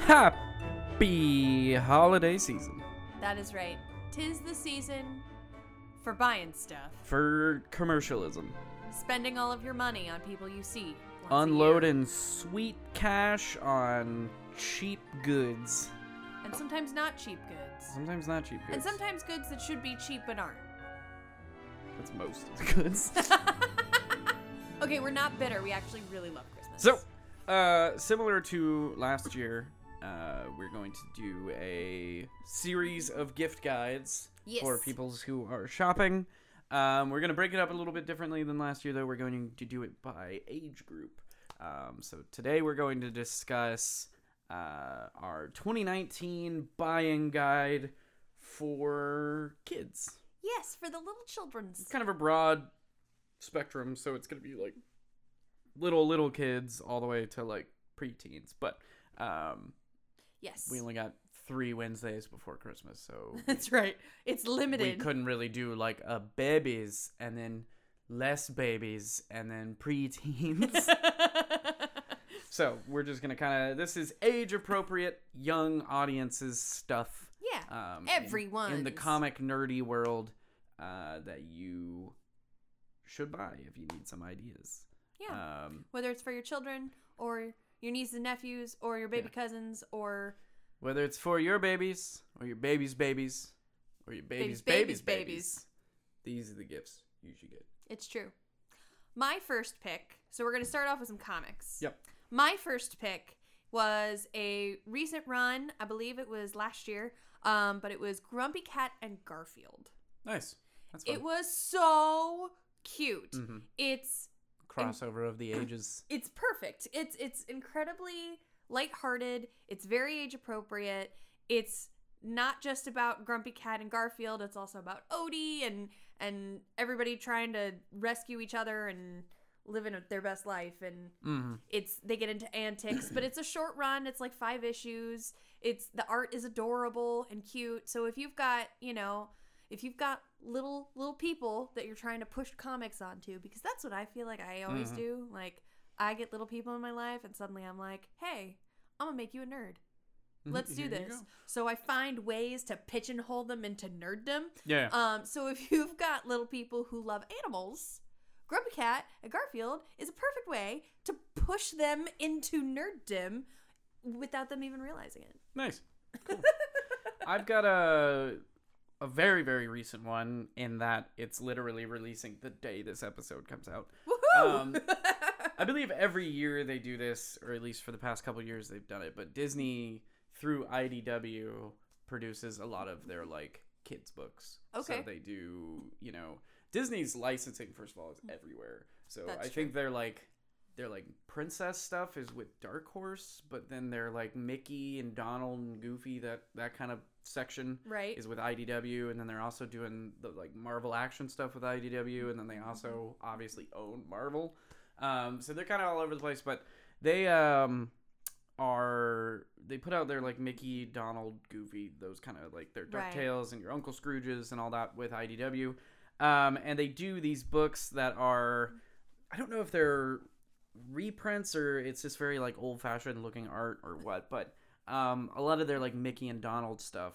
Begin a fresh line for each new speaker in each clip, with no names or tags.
Happy holiday season
That is right. Tis the season for buying stuff,
for commercialism.
spending all of your money on people you see. once a year.
Unloading sweet cash on cheap goods.
And sometimes not cheap goods.
Sometimes not cheap goods.
And sometimes goods that should be cheap but aren't.
That's most of the goods.
Okay, we're not bitter. We actually really love Christmas.
So, uh, similar to last year, uh, we're going to do a series of gift guides for
Yes.
people who are shopping. Um, we're going to break it up a little bit differently than last year, though. We're going to do it by age group. Um, so, today we're going to discuss uh, our 2019 buying guide for kids.
yes, for the little children's.
It's kind of a broad spectrum, so it's gonna be like little little kids all the way to like preteens. But um,
Yes.
we only got three Wednesdays before Christmas, so
That's right. It's limited.
we couldn't really do like a babies and then less babies and then preteens. so we're just gonna kind of this is age appropriate young audiences stuff.
yeah.
Um, in- in the comic nerdy world uh, that you should buy if you need some ideas.
Yeah.
Um,
Whether it's for your children or your nieces and nephews or your baby
Yeah.
cousins or
whether it's for your babies or your baby's babies or your baby's
Baby's
baby's
babies,
babies, these are the gifts you should get.
It's true. My first pick, so we're going to start off with some comics.
Yep.
My first pick was a recent run, I believe it was last year, um, but it was Grumpy Cat and Garfield.
Nice.
It was so cute.
Mhm.
It's
crossover of the ages.
it's perfect. It's it's incredibly lighthearted. It's very age appropriate. It's not just about Grumpy Cat and Garfield. It's also about Odie and and everybody trying to rescue each other and living their best life. And
hmm
it's they get into antics, but it's a short run. It's like five issues. It's the art is adorable and cute. So if you've got you know if you've got little little people that you're trying to push comics onto, because that's what I feel like I always
Mhm.
do. Like I get little people in my life, and suddenly I'm like, hey, I'm gonna make you a nerd. Let's do this. So I find ways to pigeonhole them into nerddom.
Yeah.
Um, so if you've got little people who love animals, Grumpy Cat and Garfield is a perfect way to push them into nerddom without them even realizing it.
Nice. Cool. I've got a a very very recent one in that it's literally releasing the day this episode comes out.
Woohoo!
Um, I believe every year they do this, or at least for the past couple years they've done it. But Disney through IDW produces a lot of their like kids books.
Okay.
So they do, you know, Disney's licensing first of all is everywhere. So
That's
I think they're like their like princess stuff is with Dark Horse, but then they're like Mickey and Donald and Goofy that that kind of section
right.
is with IDW, and then they're also doing the like Marvel action stuff with IDW, and then they also obviously own Marvel. Um, so they're kind of all over the place, but they um are they put out their like Mickey, Donald, Goofy, those kind of like their
Right.
Ducktales and your Uncle Scrooges and all that with IDW. Um, and they do these books that are I don't know if they're reprints or it's just very like old fashioned looking art or what, but um, a lot of their like Mickey and Donald stuff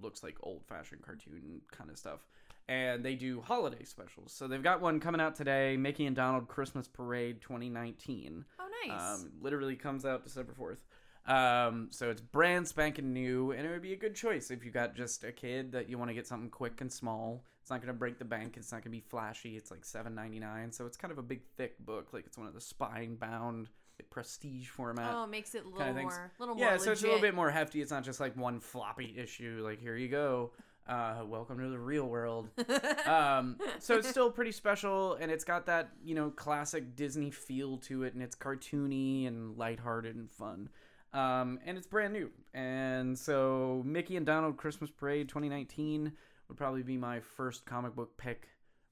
looks like old fashioned cartoon kind of stuff. And they do holiday specials. So they've got one coming out today Mickey and Donald Christmas Parade 2019.
Oh, nice.
Um, literally comes out December 4th. Um, so it's brand spanking new, and it would be a good choice if you got just a kid that you want to get something quick and small. It's not going to break the bank. It's not going to be flashy. It's like seven ninety nine. So it's kind of a big, thick book. Like it's one of the spine bound, prestige format.
oh, it makes it a little more, little
yeah,
more
so it's a little bit more hefty. It's not just like one floppy issue. Like here you go. Uh, welcome to the real world. um, so it's still pretty special, and it's got that you know classic Disney feel to it, and it's cartoony and lighthearted and fun. Um, and it's brand new. And so Mickey and Donald Christmas Parade 2019 would probably be my first comic book pick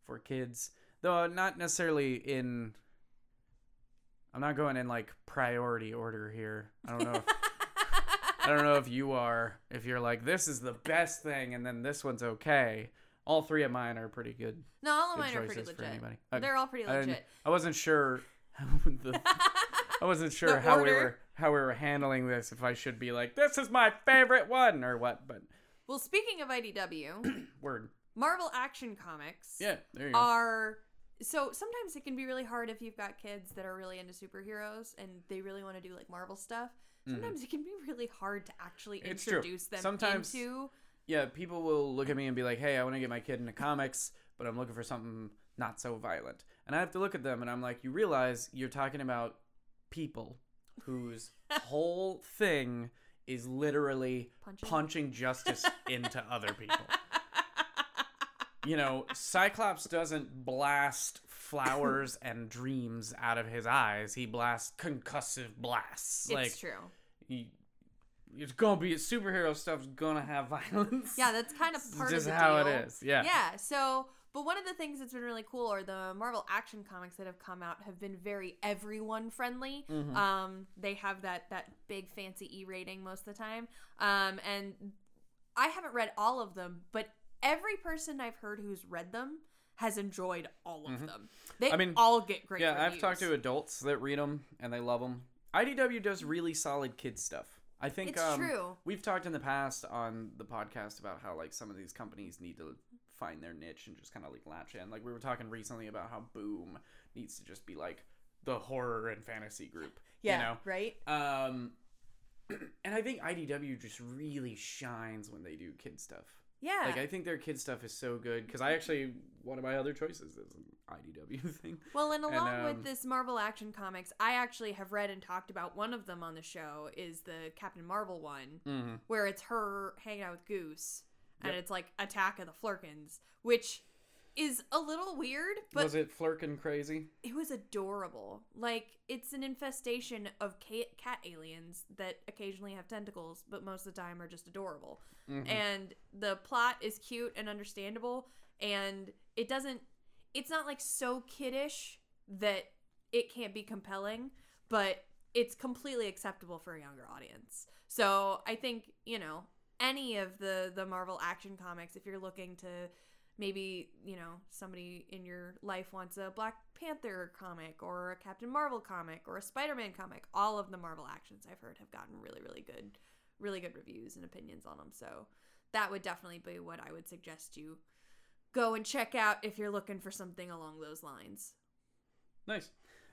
for kids, though not necessarily in. I'm not going in like priority order here. I don't know. If, I don't know if you are. If you're like this is the best thing, and then this one's okay. All three of mine are pretty good.
no, all of mine are pretty legit.
I-
They're all pretty
I,
legit.
I wasn't sure. the, I wasn't sure how we were how we were handling this. If I should be like, this is my favorite one or what, but
Well, speaking of IDW,
word.
Marvel Action Comics
Yeah, there you go.
are so sometimes it can be really hard if you've got kids that are really into superheroes and they really want to do like Marvel stuff. Sometimes it can be really hard to actually
Mm-hmm. It's true.
introduce them
Sometimes-
into
yeah, people will look at me and be like, "Hey, I want to get my kid into comics, but I'm looking for something not so violent." And I have to look at them and I'm like, "You realize you're talking about people whose whole thing is literally
Punching.
punching justice into other people." You know, Cyclops doesn't blast flowers and dreams out of his eyes. He blasts concussive blasts.
It's
like
true.
he, it's gonna be superhero stuff's gonna have violence.
Yeah, that's kind of part
just
of the
how
deal.
it is. Yeah.
Yeah. So, but one of the things that's been really cool are the Marvel Action comics that have come out have been very everyone friendly.
Mhm.
Um, they have that that big fancy E rating most of the time. Um, and I haven't read all of them, but every person I've heard who's read them has enjoyed all of them. They
Mm-hmm. I mean,
all get great.
Yeah, I've talked to adults that read them and they love them. IDW does really solid kids stuff. I think
It's
um,
true.
We've talked in the past on the podcast about how like some of these companies need to find their niche and just kind of like latch in. Like we were talking recently about how Boom needs to just be like the horror and fantasy group.
Yeah. Right.
You know. right. Um, and I think IDW just really shines when they do kid stuff.
Yeah.
Like I think their kid stuff is so good because I actually one of my other choices is an IDW thing.
Well, and along
um,
with this Marvel Action Comics, I actually have read and talked about one of them on the show is the Captain Marvel one,
Mm-hmm.
where it's her hanging out with Goose, and
Yep.
it's like Attack of the Flerkens, which is a little weird, but
was it flirking crazy?
it was adorable. Like it's an infestation of cat, aliens that occasionally have tentacles, but most of the time are just adorable.
Mhm.
And the plot is cute and understandable, and it doesn't. It's not like so kiddish that it can't be compelling, but it's completely acceptable for a younger audience. So I think you know any of the the Marvel action comics, if you're looking to maybe you know somebody in your life wants a black panther comic or a captain marvel comic or a spider-man comic all of the marvel actions i've heard have gotten really really good really good reviews and opinions on them so that would definitely be what i would suggest you go and check out if you're looking for something along those lines
Nice.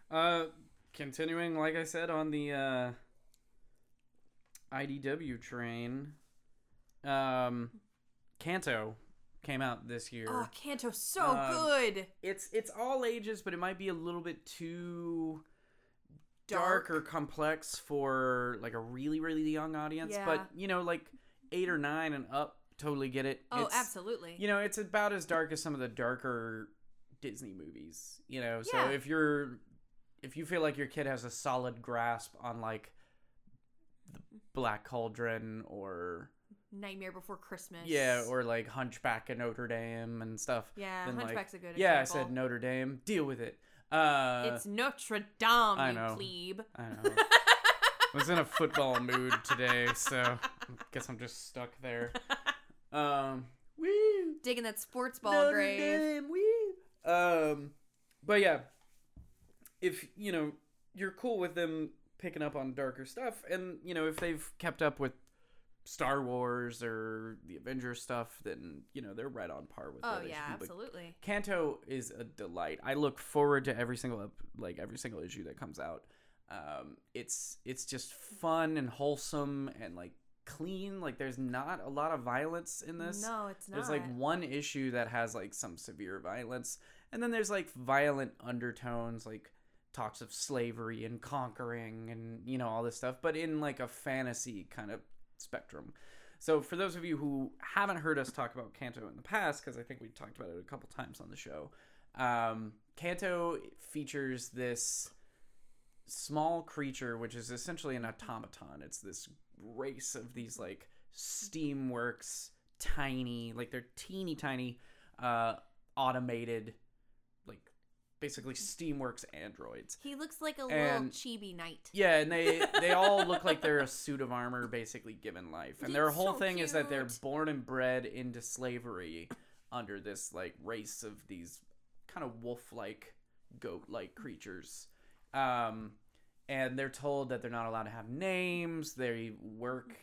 Uh, continuing, like I said, on the uh, IDW train, um, Canto came out this year.
oh canto's so
Um,
good
It's it's all ages, but it might be a little bit too dark,
Dark.
or complex for like a really really young audience.
Yeah.
But you know, like eight or nine and up, totally get it.
oh
It's-
absolutely
You know, it's about as dark as some of the darker Disney movies. You know, so if you're if you feel like your kid has a solid grasp on like the Black Cauldron or
nightmare before christmas
yeah, or like Hunchback of Notre Dame and stuff.
yeah
then, like,
hunchback's a good
Yeah, I said Notre Dame. Deal with it. Uh,
it's notre dame
I
you
know.
plebe
I know. I was in a football mood today, so I guess I'm just stuck there. Um, woo!
digging that sports ball
Notre
grave
Dame, woo! Um, but yeah, if you know you're cool with them picking up on darker stuff, and you know if they've kept up with Star Wars or the Avengers stuff, then you know they're right on par with.
oh yeah
should be. But
absolutely
Canto is a delight. I look forward to every single like every single issue that comes out. Um, it's it's just fun and wholesome and like clean. Like there's not a lot of violence in this.
no it's not
There's like one issue that has like some severe violence, and then there's like violent undertones, like talks of slavery and conquering and you know all this stuff, but in like a fantasy kind of spectrum. So for those of you who haven't heard us talk about Canto in the past, because I think we talked about it a couple times on the show, um, Canto features this small creature, which is essentially an automaton. It's this race of these like steamworks, tiny, like they're teeny tiny, uh, automated, basically steamworks androids.
he looks like a
and-
little chibi knight
Yeah, and they they all look like they're a suit of armor basically given life. And their whole
so
thing is that they're born and bred into slavery under this like race of these kind of wolf-like goat-like creatures. Um and they're told that they're not allowed to have names. They work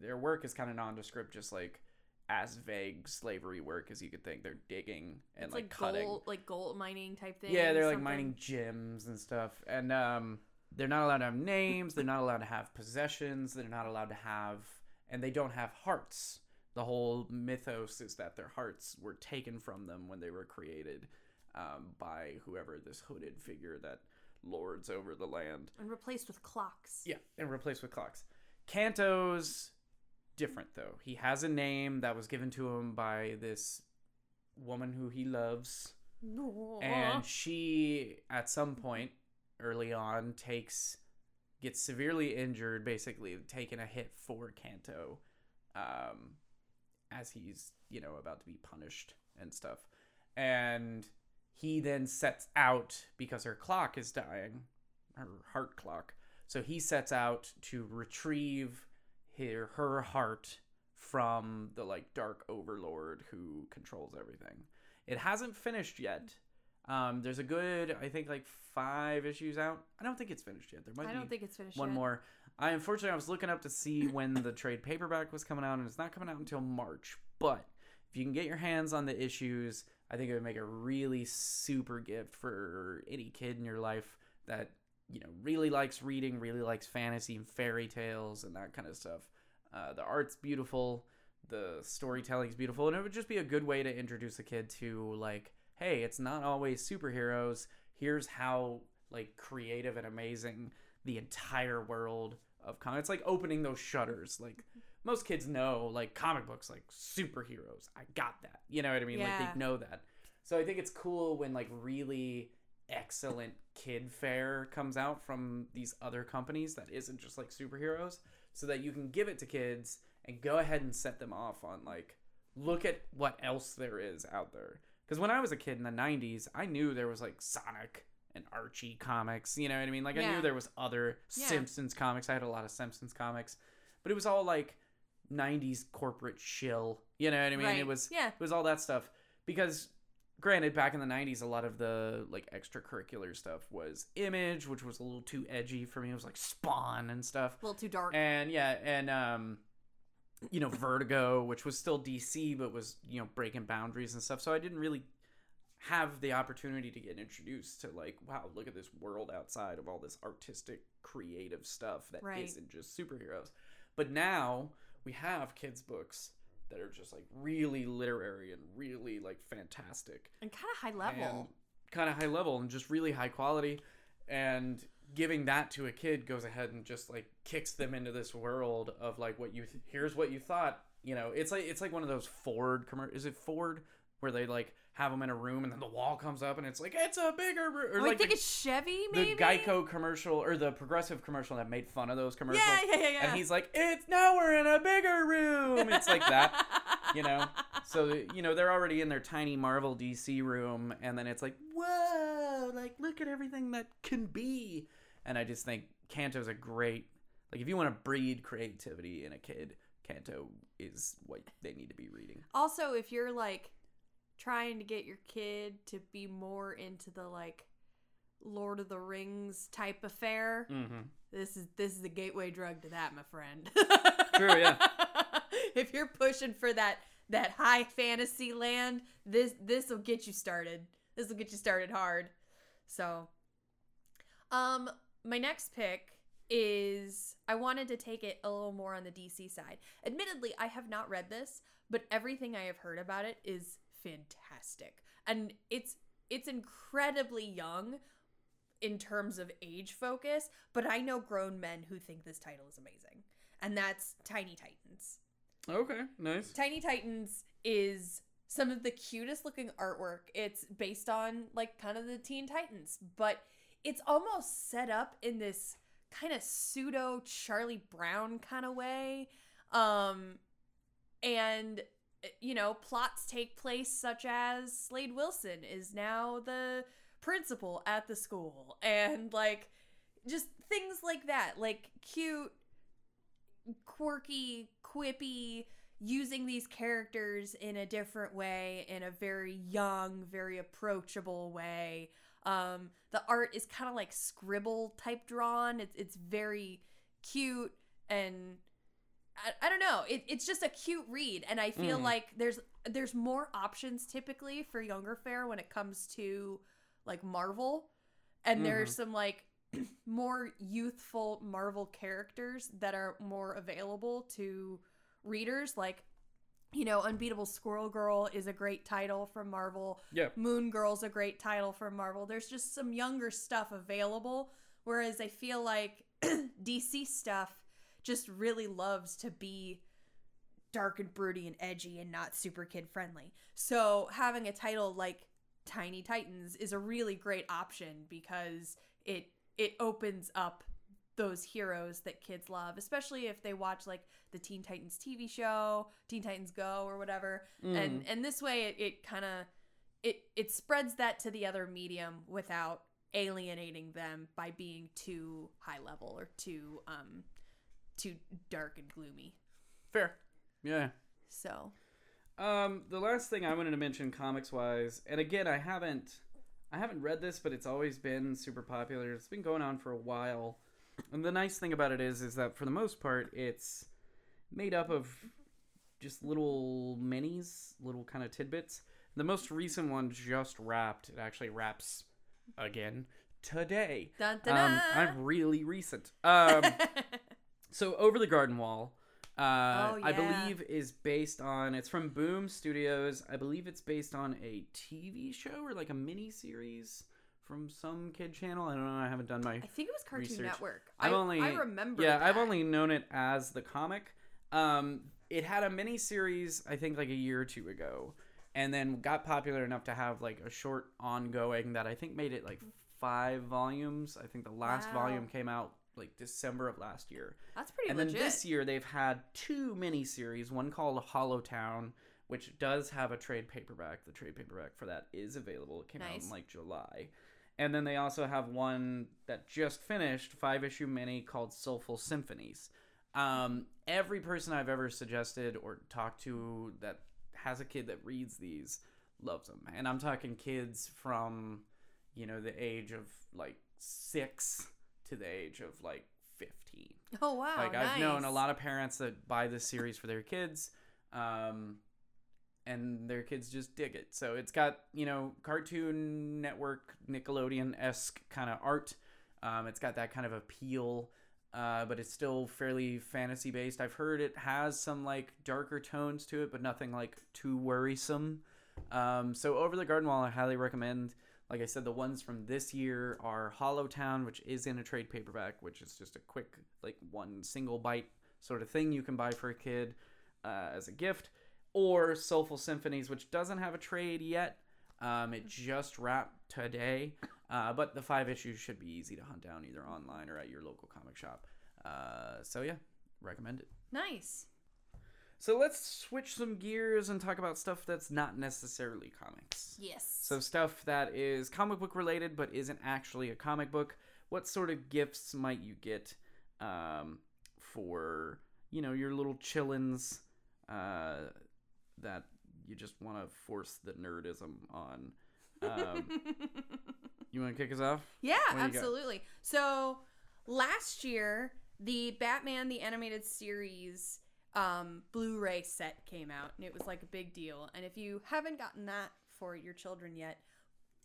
their work is kind of nondescript, just like as vague slavery work as you could think. They're digging and
it's
like,
like,
cutting.
gold, like gold mining type thing.
Yeah, they're like
something.
mining gems and stuff. And um they're not allowed to have names, they're not allowed to have possessions, they're not allowed to have and they don't have hearts. The whole mythos is that their hearts were taken from them when they were created um, by whoever this hooded figure that lords over the land.
and replaced with clocks.
Yeah, and replaced with clocks. Canto's different though. He has a name that was given to him by this woman who he loves. And she at some point early on takes gets severely injured basically taking a hit for canto um as he's you know about to be punished and stuff. And he then sets out because her clock is dying her heart clock so he sets out to retrieve her, her heart from the like dark overlord who controls everything it hasn't finished yet um, there's a good, I think, like five issues out. I don't think it's finished yet. There might
I
be
don't think it's finished
one
yet.
more. I unfortunately I was looking up to see when the trade paperback was coming out, and it's not coming out until March. But if you can get your hands on the issues, I think it would make a really super gift for any kid in your life that you know really likes reading, really likes fantasy and fairy tales and that kind of stuff. Uh, the art's beautiful, the storytelling's beautiful, and it would just be a good way to introduce a kid to like, hey, it's not always superheroes. Here's how like creative and amazing the entire world of comics. It's like opening those shutters. Like most kids know, like comic books, like superheroes. I got that. You know what I mean? Like they know that. So I think it's cool when like really excellent kid fare comes out from these other companies that isn't just like superheroes, so that you can give it to kids and go ahead and set them off on like look at what else there is out there. Because when I was a kid in the '90s, I knew there was like Sonic and Archie comics. You know what I mean? Like I knew there was other
Yeah.
Simpsons comics. I had a lot of Simpsons comics, but it was all like '90s corporate shill. You know what I mean?
Right.
It was
Yeah.
it was all that stuff because granted back in the 90s a lot of the like extracurricular stuff was image which was a little too edgy for me it was like spawn and stuff
A little too dark.
and yeah and um you know vertigo which was still dc but was you know breaking boundaries and stuff so i didn't really have the opportunity to get introduced to like wow look at this world outside of all this artistic creative stuff that
Right.
not just superheroes but now we have kids books that are just like really literary and really like fantastic.
And kind of high level.
kind of high level and just really high quality. And giving that to a kid goes ahead and just like kicks them into this world of like what you th- here's what you thought you know? It's like it's like one of those ford commer- is it ford? Where they like have them in a room and then the wall comes up and it's like it's a bigger room or like
I think
the,
it's Chevy, maybe?
The geico commercial or the progressive commercial that made fun of those commercials.
Yeah, yeah, yeah, yeah.
and he's like it's now we're in a bigger room. It's like that you know? So you know they're already in their tiny marvel dc room and then it's like whoa like look at everything that can be. And i just think canto's a great like if you want to breed creativity in a kid canto is what they need to be reading.
Also, if you're like trying to get your kid to be more into the like Lord of the Rings type affair,
mm-hmm.
this is this is the gateway drug to that, my friend.
True, yeah.
if you're pushing for that that high fantasy land, this this will get you started. This will get you started hard. So, um, my next pick is I wanted to take it a little more on the DC side. Admittedly, I have not read this, but everything I have heard about it is fantastic. And it's it's incredibly young in terms of age focus, but I know grown men who think this title is amazing. And that's Tiny Titans.
okay nice
Tiny Titans is some of the cutest looking artwork. It's based on like kind of the Teen Titans, but it's almost set up in this kind of pseudo Charlie Brown kind of way. Um and you know, plots take place such as Slade Wilson is now the principal at the school and like just things like that, like cute quirky, quippy, using these characters in a different way, in a very young, very approachable way. Um, the art is kind of like scribble type drawn. It's it's very cute and I, I don't know. It, it's just a cute read, and I feel
Mm.
like there's there's more options typically for younger fare when it comes to like Marvel, and there's some like more youthful Marvel characters that are more available to readers. Like, you know, Unbeatable Squirrel Girl is a great title from Marvel.
Yeah.
Moon Girl's a great title from Marvel. There's just some younger stuff available, whereas I feel like DC stuff just really loves to be dark and broody and edgy and not super kid friendly. So having a title like Tiny Titans is a really great option because it it opens up those heroes that kids love, especially if they watch like the Teen Titans TV show, Teen Titans Go or whatever. And and this way it, it kind of it it spreads that to the other medium without alienating them by being too high level or too um too dark and gloomy.
Fair. Yeah.
So,
Um, the last thing I wanted to mention comics wise, and again, I haven't, I haven't read this, but it's always been super popular. It's been going on for a while, and the nice thing about it is, is that for the most part, it's made up of just little minis, little kind of tidbits. The most recent one just wrapped. It actually wraps again today.
dun, dun,
Um. I'm really recent. Um. So over the garden wall, uh,
Oh,
I believe is based on. It's from Boom Studios. I believe it's based on a TV show or like a mini series from some kid channel. I don't know. I haven't done my.
I think it was Cartoon
research.
Network.
I've
I,
only-
I remember.
Yeah, I've only known it as the comic. Um, it had a mini series, I think, like a year or two ago, and then got popular enough to have like a short ongoing that I think made it like five volumes. I think the last
Wow.
volume came out like December of last year.
That's pretty
and
legit.
then this year they've had two miniseries, one called Hollow Town, which does have a trade paperback. The trade paperback for that is available. It came out in like July. And then they also have one that just finished, five issue mini called Soulful Symphonies. Um, every person I've ever suggested or talked to that has a kid that reads these loves them. And I'm talking kids from, you know, the age of like six to the age of like 15
oh wow,
like I've known a lot of parents that buy this series for their kids, um, and their kids just dig it. So it's got you know Cartoon Network Nickelodeon esque kind of art. Um, it's got that kind of appeal, uh, but it's still fairly fantasy based. I've heard it has some like darker tones to it, but nothing like too worrisome. Um, so over the garden wall, I highly recommend. Like I said, the ones from this year are Hollow Town, which is in a trade paperback, which is just a quick, like one single bite sort of thing you can buy for a kid uh, as a gift, or Soulful Symphonies, which doesn't have a trade yet. Um, it just wrapped today, uh, but the five issues should be easy to hunt down either online or at your local comic shop. Uh, so yeah, recommend it.
nice.
So let's switch some gears and talk about stuff that's not necessarily comics.
Yes.
So stuff that is comic book related but isn't actually a comic book. What sort of gifts might you get um, for you know your little chillins uh, that you just want to force the nerdism on? Um, you want to kick us off?
yeah, absolutely. So last year, the Batman the Animated Series um, Blu-ray set came out, and it was like a big deal. And if you haven't gotten that for your children yet,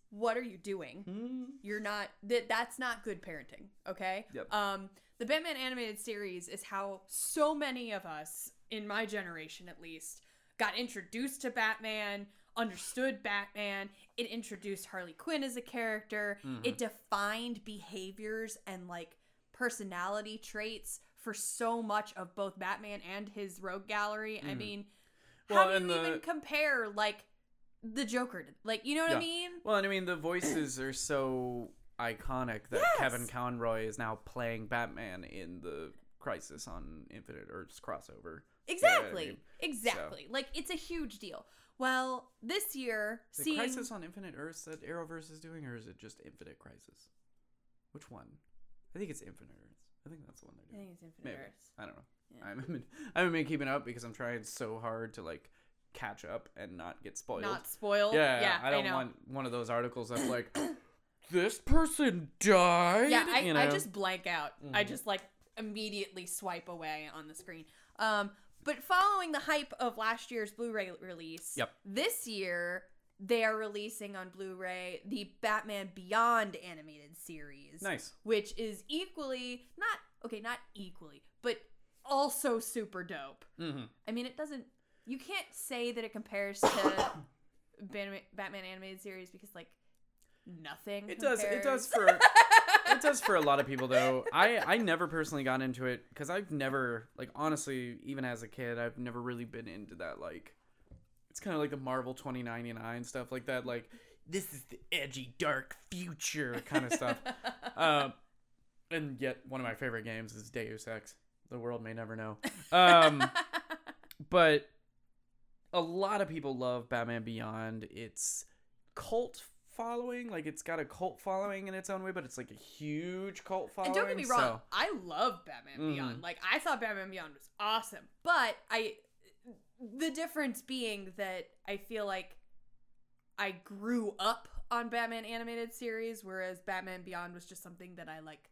what are you doing?
Hmm.
You're not that that's not good parenting, okay?
Yep.
Um the Batman animated series is how so many of us in my generation at least got introduced to Batman, understood Batman, it introduced Harley Quinn as a character,
Mhm.
it defined behaviors and like personality traits for so much of both Batman and his rogue gallery. I
Mhm.
mean,
Well,
how do you
the-
even compare like the Joker? to- Like, you know what
Yeah.
I mean?
Well, and I mean the voices are so iconic that
Yes.
Kevin Conroy is now playing Batman in the Crisis on Infinite Earths crossover.
Exactly.
mean,
exactly. Like it's a huge deal. Well, this year,
Is it
seeing
Crisis on Infinite Earths that Arrowverse is doing, or is it just Infinite Crisis? Which one? I think it's Infinite Earths. I think that's the one
I
they're doing.
think it's Infinite
Maybe.
Earths.
I don't know.
Yeah.
I haven't been, I haven't been keeping up because I'm trying so hard to like catch up and not get spoiled.
Not spoiled.
yeah,
yeah,
I don't
know.
want one of those articles that's like this person died.
Yeah, I,
you know?
I just blank out. I
Mhm.
just like immediately swipe away on the screen. Um, but following the hype of last year's Blu-ray release,
Yep.
this year they are releasing on Blu-ray the Batman Beyond animated series,
nice.
which is equally not okay, not equally, but also super dope.
hmm
I mean, it doesn't. You can't say that it compares to Batman, Batman animated series because like nothing.
It does. It does for. it does for a lot of people though. I I never personally got into it because I've never like honestly even as a kid I've never really been into that like. It's kind of like the Marvel twenty ninety nine stuff like that. Like this is the edgy dark future kind of stuff. um, and yet one of my favorite games is Deus Ex. The world may never know. Um, but a lot of people love Batman Beyond. It's cult following, like it's got a cult following in its own way, but it's like a huge cult following.
And don't get me wrong,
so-
I love Batman
Mhm.
Beyond. Like I thought Batman Beyond was awesome, but I the difference being that I feel like I grew up on Batman animated series whereas Batman Beyond was just something that I like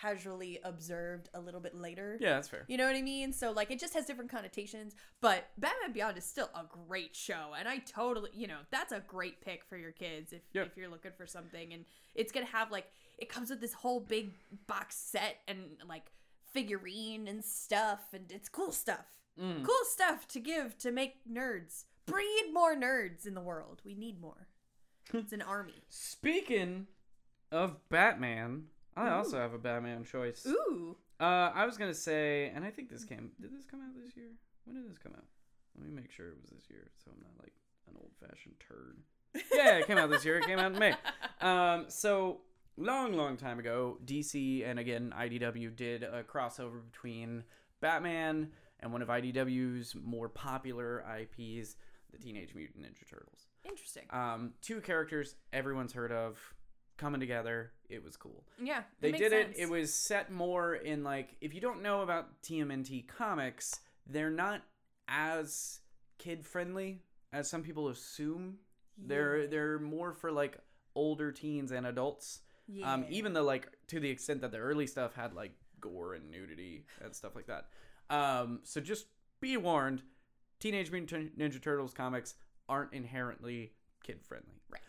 casually observed a little bit later.
yeah, that's fair.
You know what I mean? So like it just has different connotations, but Batman Beyond is still a great show and I totally, you know, that's a great pick for your kids if
Yep.
if you're looking for something and it's going to have like it comes with this whole big box set and like figurine and stuff and it's cool stuff.
Mm.
Cool stuff to give to make nerds. Breed more nerds in the world. We need more. It's an army.
Speaking of Batman, I
Ooh.
also have a Batman choice.
Ooh.
Uh, I was gonna say, and I think this came. Did this come out this year? When did this come out? Let me make sure it was this year, so I'm not like an old fashioned turd. Yeah, it came out this year. It came out in May. Um, so long, long time ago, DC and again IDW did a crossover between Batman and one of IDW's more popular IPs, the Teenage Mutant Ninja Turtles.
Interesting.
Um, two characters everyone's heard of coming together. It was cool.
Yeah.
They did
sense.
it. It was set more in like if you don't know about TMNT comics, they're not as kid friendly as some people assume.
Yeah.
They're they're more for like older teens and adults. Um,
Yeah.
even though like to the extent that the early stuff had like gore and nudity and stuff like that. Um, so just be warned, Teenage Mutant Ninja Turtles comics aren't inherently kid friendly.
right.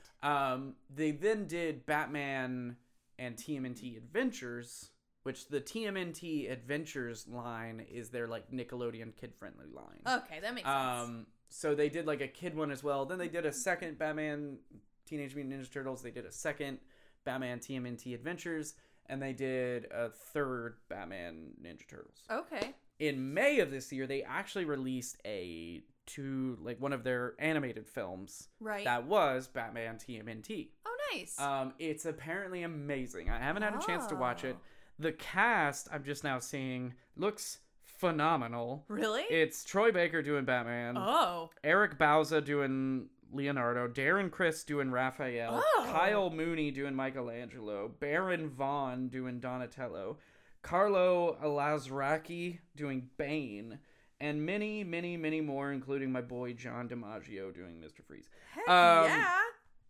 Um, they then did Batman and TMNT Adventures, which the TMNT Adventures line is their like Nickelodeon kid friendly line.
Okay, that makes sense.
Um, so they did like a kid one as well. Then they did a second Batman Teenage Mutant Ninja Turtles. They did a second Batman TMNT Adventures, and they did a third Batman Ninja Turtles.
Okay.
In May of this year, they actually released a two like one of their animated films
Right.
that was Batman TMNT.
oh, nice.
Um, it's apparently amazing. I haven't had a chance to watch it.
Oh.
The cast I'm just now seeing looks phenomenal.
really?
It's Troy Baker doing Batman,
oh.
Eric Bauza doing Leonardo, Darren Criss doing Raphael,
Oh.
Kyle Mooney doing Michelangelo, Baron Vaughn doing Donatello, Carlo Alazraqui doing Bane, and many, many, many more, including my boy John DiMaggio doing Mr. Freeze.
Heck
Um,
yeah.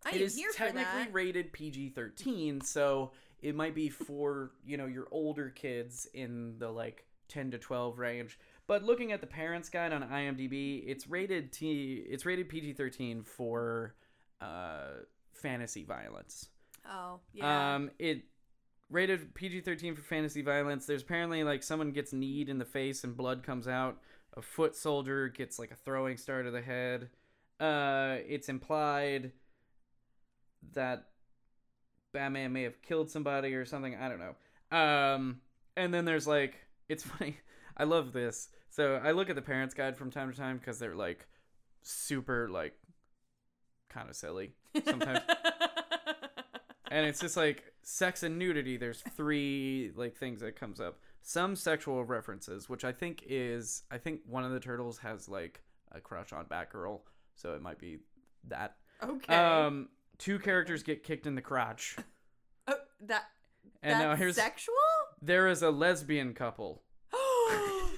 I
it
am
is
here for
technically rated PG-13, so it might be for, you know, your older kids in the like 10 to 12 range. But looking at the parents guide on IMDb, it's rated T it's rated PG-13 for uh fantasy violence.
Oh, yeah.
Um it rated PG-13 for fantasy violence. There's apparently like someone gets kneed in the face and blood comes out. A foot soldier gets like a throwing star to the head. Uh it's implied that Batman may have killed somebody or something. I don't know. Um, and then there's like, it's funny. I love this. So I look at the parents' guide from time to time because they're like super like kind of silly sometimes. and it's just like sex and nudity. There's three like things that comes up. Some sexual references, which I think is I think one of the turtles has like a crush on Batgirl, so it might be that.
okay.
Um, two characters get kicked in the crotch,
oh, that
and
that's
now here's
sexual?
there is a lesbian couple.
oh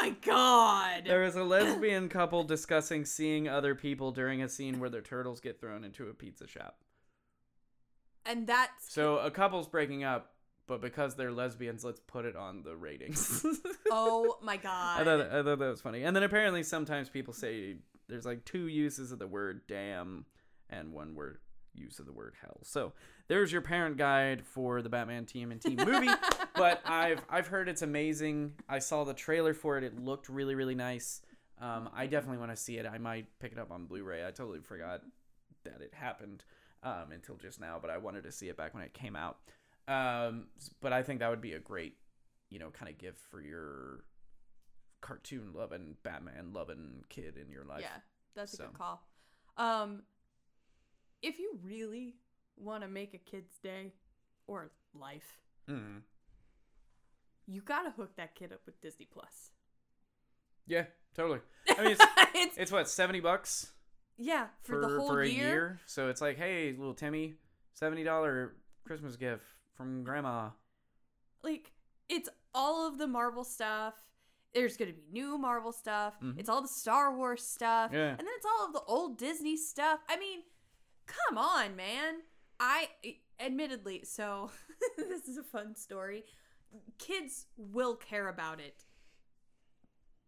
my god.
There is a lesbian couple discussing seeing other people during a scene where their turtles get thrown into a pizza shop.
And that's
So a couple's breaking up, but because they're lesbians, let's put it on the ratings.
oh my god.
I thought I thought that was funny. And then apparently sometimes people say there's like two uses of the word damn and one word use of the word hell. So there's your parent guide for the Batman TMNT movie. but I've I've heard it's amazing. I saw the trailer for it. It looked really really nice. Um, I definitely want to see it. I might pick it up on Blu-ray. I totally forgot that it happened um, until just now, but I wanted to see it back when it came out. Um, but I think that would be a great, you know, kind of gift for your cartoon loving Batman loving kid in your life.
Yeah, that's a good call. Um, if you really want to make a kid's day or life,
Mhm.
you gotta hook that kid up with Disney Plus.
Yeah, totally. I mean, it's,
it's
it's what seventy bucks
yeah for,
for
the whole
for a
year.
year. So it's like, hey, little Timmy, seventy dollar Christmas gift from Grandma.
Like it's all of the Marvel stuff. There's gonna be new Marvel stuff.
Mhm.
It's all the Star Wars stuff,
Yeah.
and then it's all of the old Disney stuff. I mean, come on, man. I admittedly, so this is a fun story. Kids will care about it.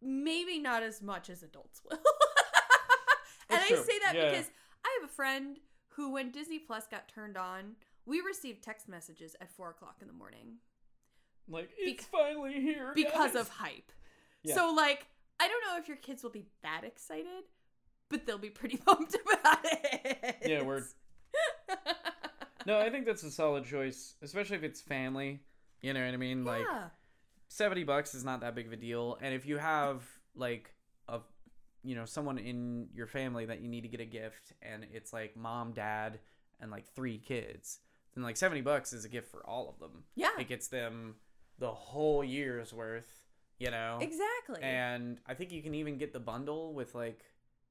Maybe not as much as adults will. and
That's
I say that
Yeah.
because I have a friend who, when Disney Plus got turned on, we received text messages at four o'clock in the morning
Like
it's
finally here
because of hype.
Yeah.
So, like, I don't know if your kids will be that excited, but they'll be pretty pumped about it.
Yeah, word. No, I think that's a solid choice, especially if it's family. You know what I mean? Like 70 bucks is not that big of a deal and if you have like a you know someone in your family that you need to get a gift and it's like mom dad and like three kids then like 70 bucks is a gift for all of them
Yeah.
it gets them the whole year's worth you know
Exactly.
and i think you can even get the bundle with like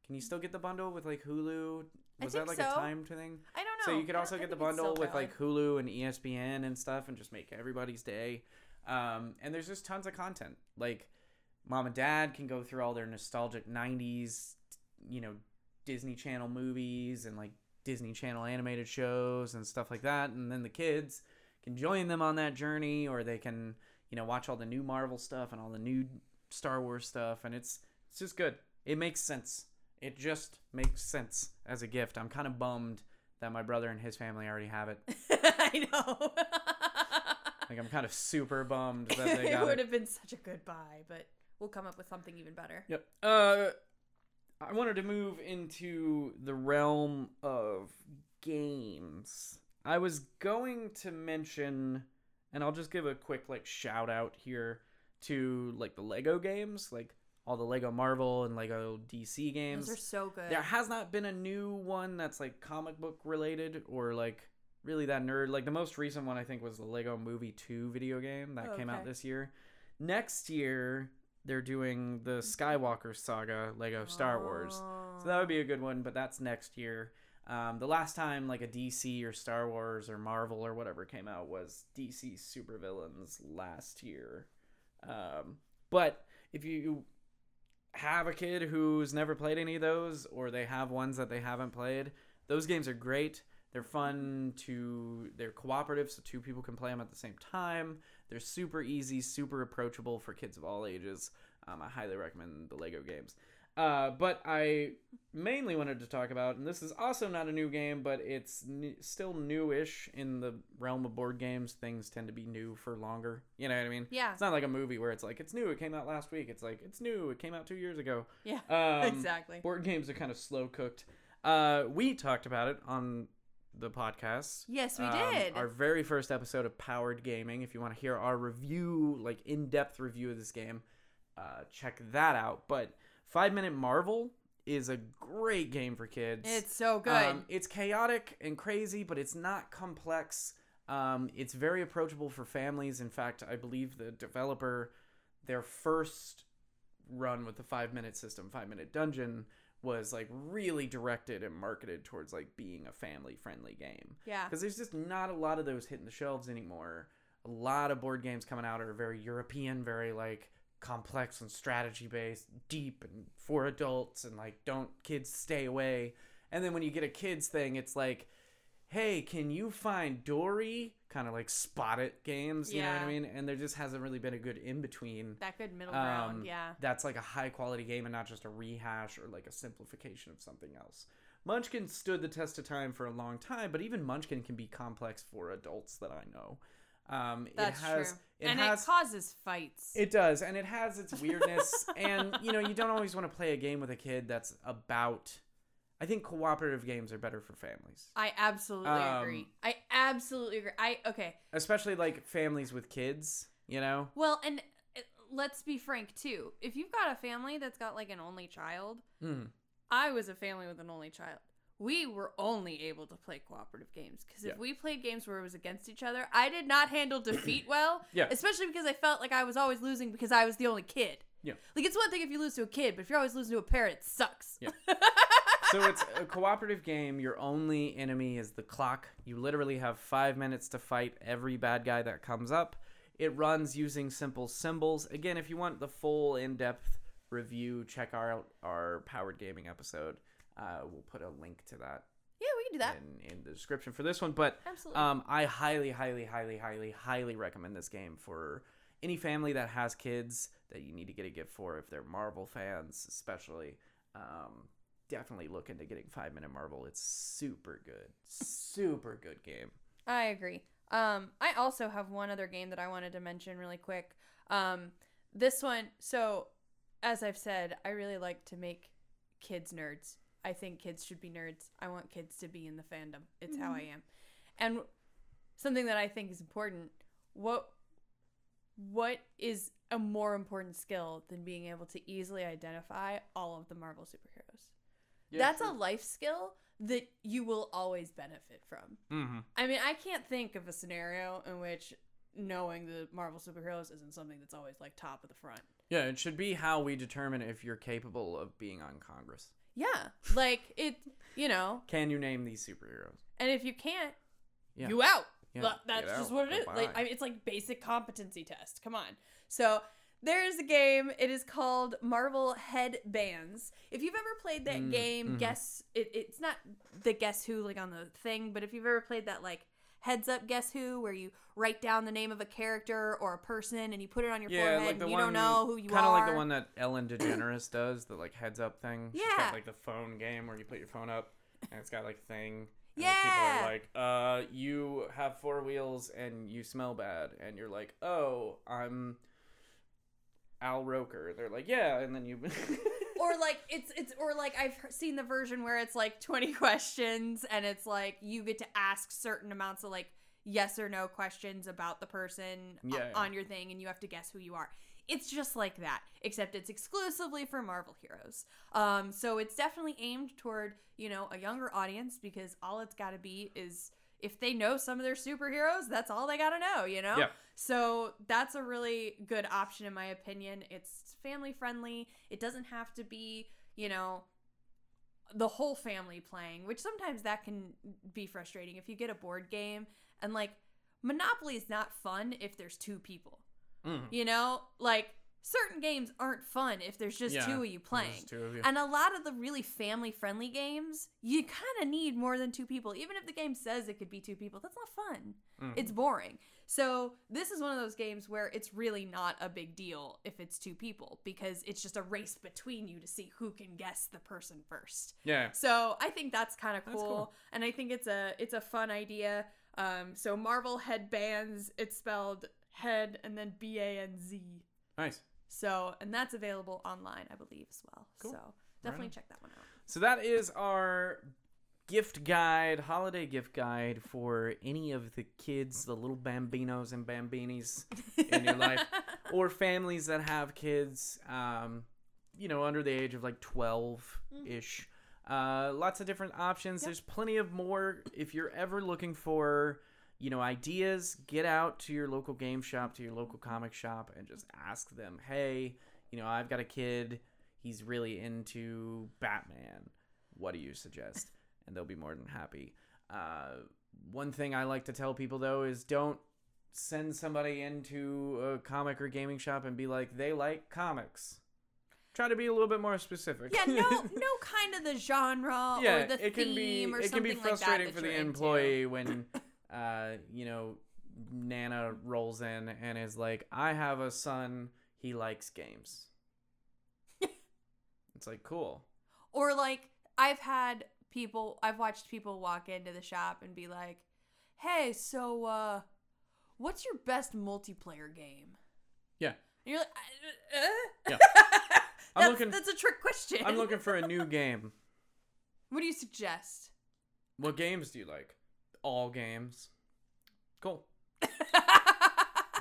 can you still get the bundle with like hulu was that like a
so.
timed thing
I don't know.
so you could also get the bundle with like. Hulu and ESPN and stuff, and just make everybody's day. Um, and there's just tons of content. Like, mom and dad can go through all their nostalgic '90s, you know, Disney Channel movies and like Disney Channel animated shows and stuff like that. And then the kids can join them on that journey, or they can, you know, watch all the new Marvel stuff and all the new Star Wars stuff. And it's it's just good. It makes sense. It just makes sense as a gift. I'm kind of bummed that my brother and his family already have it.
I know.
Like I'm kind of super bummed that they got it would
have been such a good buy, but we'll come up with something even better.
Yep. Uh, I wanted to move into the realm of games. I was going to mention, and I'll just give a quick like shout out here to like the Lego games, like all the Lego Marvel and Lego DC games.
Those are so good.
There has not been a new one that's like comic book related or like really that nerd. Like the most recent one I think was the Lego Movie 2 video game that came out this year. Next year they're doing the Skywalker saga Lego Star Wars. So that would be a good one, but that's next year. Um, the last time like a DC or Star Wars or Marvel or whatever came out was DC Supervillains last year. Um, but if you have a kid who's never played any of those or they have ones that they haven't played, those games are great. They're fun to they're cooperative so two people can play them at the same time. They're super easy, super approachable for kids of all ages. Um, I highly recommend the Lego games. Uh, but I mainly wanted to talk about, and this is also not a new game, but it's n- still newish in the realm of board games. Things tend to be new for longer. You know what I mean?
Yeah.
It's not like a movie where it's like it's new. It came out last week. It's like it's new. It came out two years ago.
Yeah.
Um,
exactly.
Board games are kind of slow cooked. Uh, we talked about it on the podcast.
Yes, we
Um,
did.
Our very first episode of Powered Gaming. If you want to hear our review, like in depth review of this game, uh, check that out. But Five Minute Marvel is a great game for kids.
It's so good.
Um, it's chaotic and crazy, but it's not complex. Um, it's very approachable for families. In fact, I believe the developer, their first run with the five minute system, five minute dungeon, was like really directed and marketed towards like being a family friendly game.
yeah.
Because there's just not a lot of those hitting the shelves anymore. A lot of board games coming out are very European, very like complex and strategy based, deep and for adults, and like don't kids stay away. And then when you get a kids thing, it's like hey, can you find Dory? Kind of like spot it games, you know what I mean? And there just hasn't really been a good in between.
that good middle ground.
Um,
yeah.
That's like a high quality game and not just a rehash or like a simplification of something else. Munchkin stood the test of time for a long time, but even Munchkin can be complex for adults that I know. Um,
That's
it has,
true.
It
and
has,
it causes fights.
it does, and it has its weirdness. and you know, you don't always want to play a game with a kid that's about. I think cooperative games are better for families,
I absolutely
Um,
agree. I absolutely agree. I okay.
especially like families with kids. You know,
Well, and uh, let's be frank too. If you've got a family that's got like an only child,
mm.
I was a family with an only child. We were only able to play cooperative games because if
Yeah.
we played games where it was against each other, I did not handle defeat well.
Yeah.
Especially because I felt like I was always losing because I was the only kid.
Yeah.
Like it's one thing if you lose to a kid, but if you're always losing to a parent, it sucks.
Yeah. so it's a cooperative game. Your only enemy is the clock. You literally have five minutes to fight every bad guy that comes up. It runs using simple symbols. Again, if you want the full in-depth review, check out our powered gaming episode. Uh, we'll put a link to that
yeah, we can do that.
in, in the description for this one. But
Absolutely.
um, I highly, highly, highly, highly, highly recommend this game for any family that has kids that you need to get a gift for. If they're Marvel fans, especially, um, definitely look into getting Five Minute Marvel. It's super good, super good game.
I agree. Um, I also have one other game that I wanted to mention really quick. Um, this one, so as I've said, I really like to make kids nerds. I think kids should be nerds. I want kids to be in the fandom. It's how I am. And something that I think is important, what what is a more important skill than being able to easily identify all of the Marvel superheroes? That's a life skill that you will always benefit from.
Mm-hmm.
I mean, I can't think of a scenario in which knowing the Marvel superheroes isn't something that's always like top of the front.
Yeah, it should be how we determine if you're capable of being on Congress.
Yeah, like it, you know,
Can you name these superheroes?
and if you can't,
Yeah.
you out.
Yeah,
that's
get
just
out.
what it is. Like, I mean, it's like basic competency test. Come on. So there's a game. It is called Marvel Headbands. If you've ever played that
Mm,
game,
mhm.
guess it, it's not the Guess Who like on the thing, but if you've ever played that like heads up Guess Who, where you write down the name of a character or a person and you put it on your
Yeah,
forehead
like
and
one
you don't know who you are.
Kind of like the one that Ellen DeGeneres does, the like heads up thing. She's
Yeah.
got like the phone game where you put your phone up and it's got like thing. and then People are like, uh, you have four wheels and you smell bad, and you're like, oh, I'm Al Roker. They're like, yeah, and then you.
or like it's it's or like I've seen the version where it's like 20 questions and it's like you get to ask certain amounts of like yes or no questions about the person
Yeah, yeah.
on your thing and you have to guess who you are. It's just like that, except it's exclusively for Marvel heroes. Um, so it's definitely aimed toward, you know, a younger audience because all it's got to be is if they know some of their superheroes, that's all they got to know, you know?
Yeah.
So that's a really good option in my opinion. It's family friendly. It doesn't have to be, you know, the whole family playing, which sometimes that can be frustrating if you get a board game and like Monopoly is not fun if there's two people.
Mhm.
You know, like certain games aren't fun if there's just
Yeah,
two of you playing.
of you.
And a lot of the really family friendly games, you kind of need more than two people. Even if the game says it could be two people, that's not fun.
Mhm.
It's boring. So, this is one of those games where it's really not a big deal if it's two people because it's just a race between you to see who can guess the person first.
yeah.
So, I think that's kind of cool,
cool.
and I think it's a it's a fun idea. Um, so Marvel headbands, it's spelled head and then B A N Z.
Nice.
So, and that's available online, I believe, as well.
Cool.
So, definitely
on.
check that one out.
So that is our gift guide, holiday gift guide for any of the kids, the little bambinos and bambinis in your life, or families that have kids, um, you know, under the age of like 12 ish. Uh, lots of different options.
Yep.
There's plenty of more. If you're ever looking for, you know, ideas, get out to your local game shop, to your local comic shop, and just ask them, hey, you know, I've got a kid. He's really into Batman. What do you suggest? And they'll be more than happy. Uh, one thing I like to tell people though is don't send somebody into a comic or gaming shop and be like, they like comics. Try to be a little bit more specific.
Yeah, no, no kind of the genre
yeah,
or the
it can be
theme or
it can be
something like that
frustrating
that
for the
you're into.
employee when uh you know Nana rolls in and is like, "I have a son. He likes games." it's like cool.
Or like I've had people I've watched people walk into the shop and be like, "Hey, so uh what's your best multiplayer game?"
Yeah.
And you're like, "Uh, uh?"
Yeah. I'm looking-
that's a trick question.
I'm looking for a new game.
What do you suggest?
What games do you like? All games. Cool.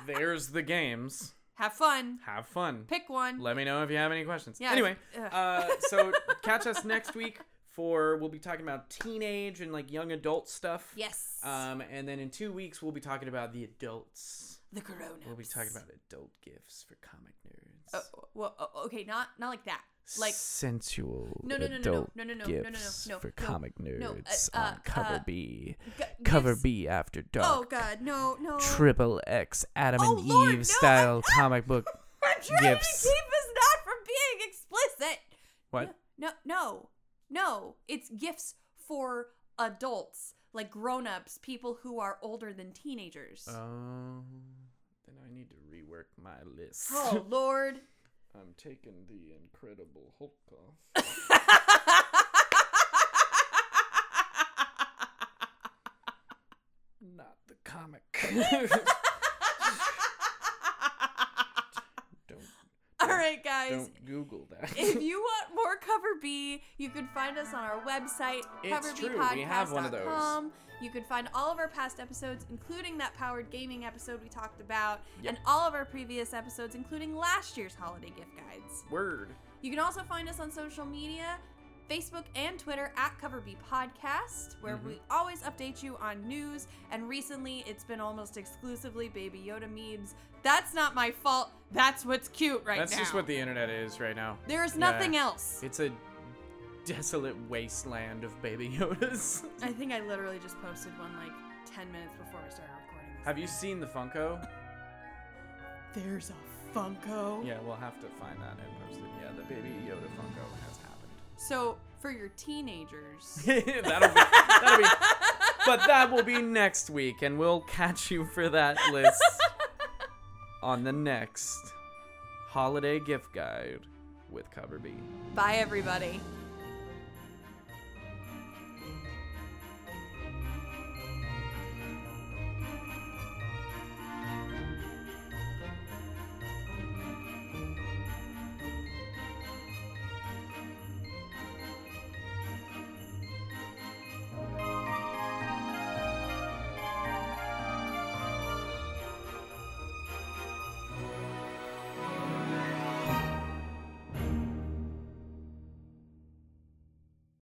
There's the games.
Have fun.
Have fun.
Pick one.
Let me know if you have any questions.
Yeah,
Anyway, uh, so catch us next week for we'll be talking about teenage and like young adult stuff.
yes.
Um, and then in two weeks we'll be talking about the adults.
the corona.
We'll be talking about adult gifts for comic nerds.
Oh, well, oh, okay, not not like that. Like
sensual
No, no, no, no, no, no, no, no, no, no, no, no,
for
no,
comic
no,
nerds
uh,
on
uh,
Cover
uh,
B.
g-
Cover
gifts-
B after dark.
Oh God, no, no.
Triple X Adam
Oh,
and
Lord,
Eve
no,
style
I'm-
comic book.
I'm trying
gifts.
to keep us not from being explicit.
What?
No, no, no. No, it's gifts for adults, like grown-ups, people who are older than teenagers.
Oh, then I need to rework my list.
oh Lord.
I'm taking the Incredible Hulk off. Not the comic. don't
All right, guys.
don't Google that.
if you want more Cover B, you can find us on our website,
It's true, we have one of those.
coverbpodcast.com. You can find all of our past episodes, including that powered gaming episode we talked about,
Yep.
and all of our previous episodes, including last year's holiday gift guides.
Word.
You can also find us on social media. Facebook and Twitter at CoverB Podcast, where
Mm-hmm.
we always update you on news. And recently, it's been almost exclusively Baby Yoda memes. That's not my fault. That's what's cute right
That's
now.
That's just what the internet is right now.
There is
Yeah.
nothing else.
It's a desolate wasteland of baby Yodas.
I think I literally just posted one like 10 minutes before we started recording this.
Have you seen the Funko?
There's a Funko.
Yeah, we'll have to find that and post it. Yeah, the baby Yoda Funko has.
So, for your teenagers.
that'll be that'll be but that will be next week and we'll catch you for that list on the next holiday gift guide with cover b
Bye, everybody.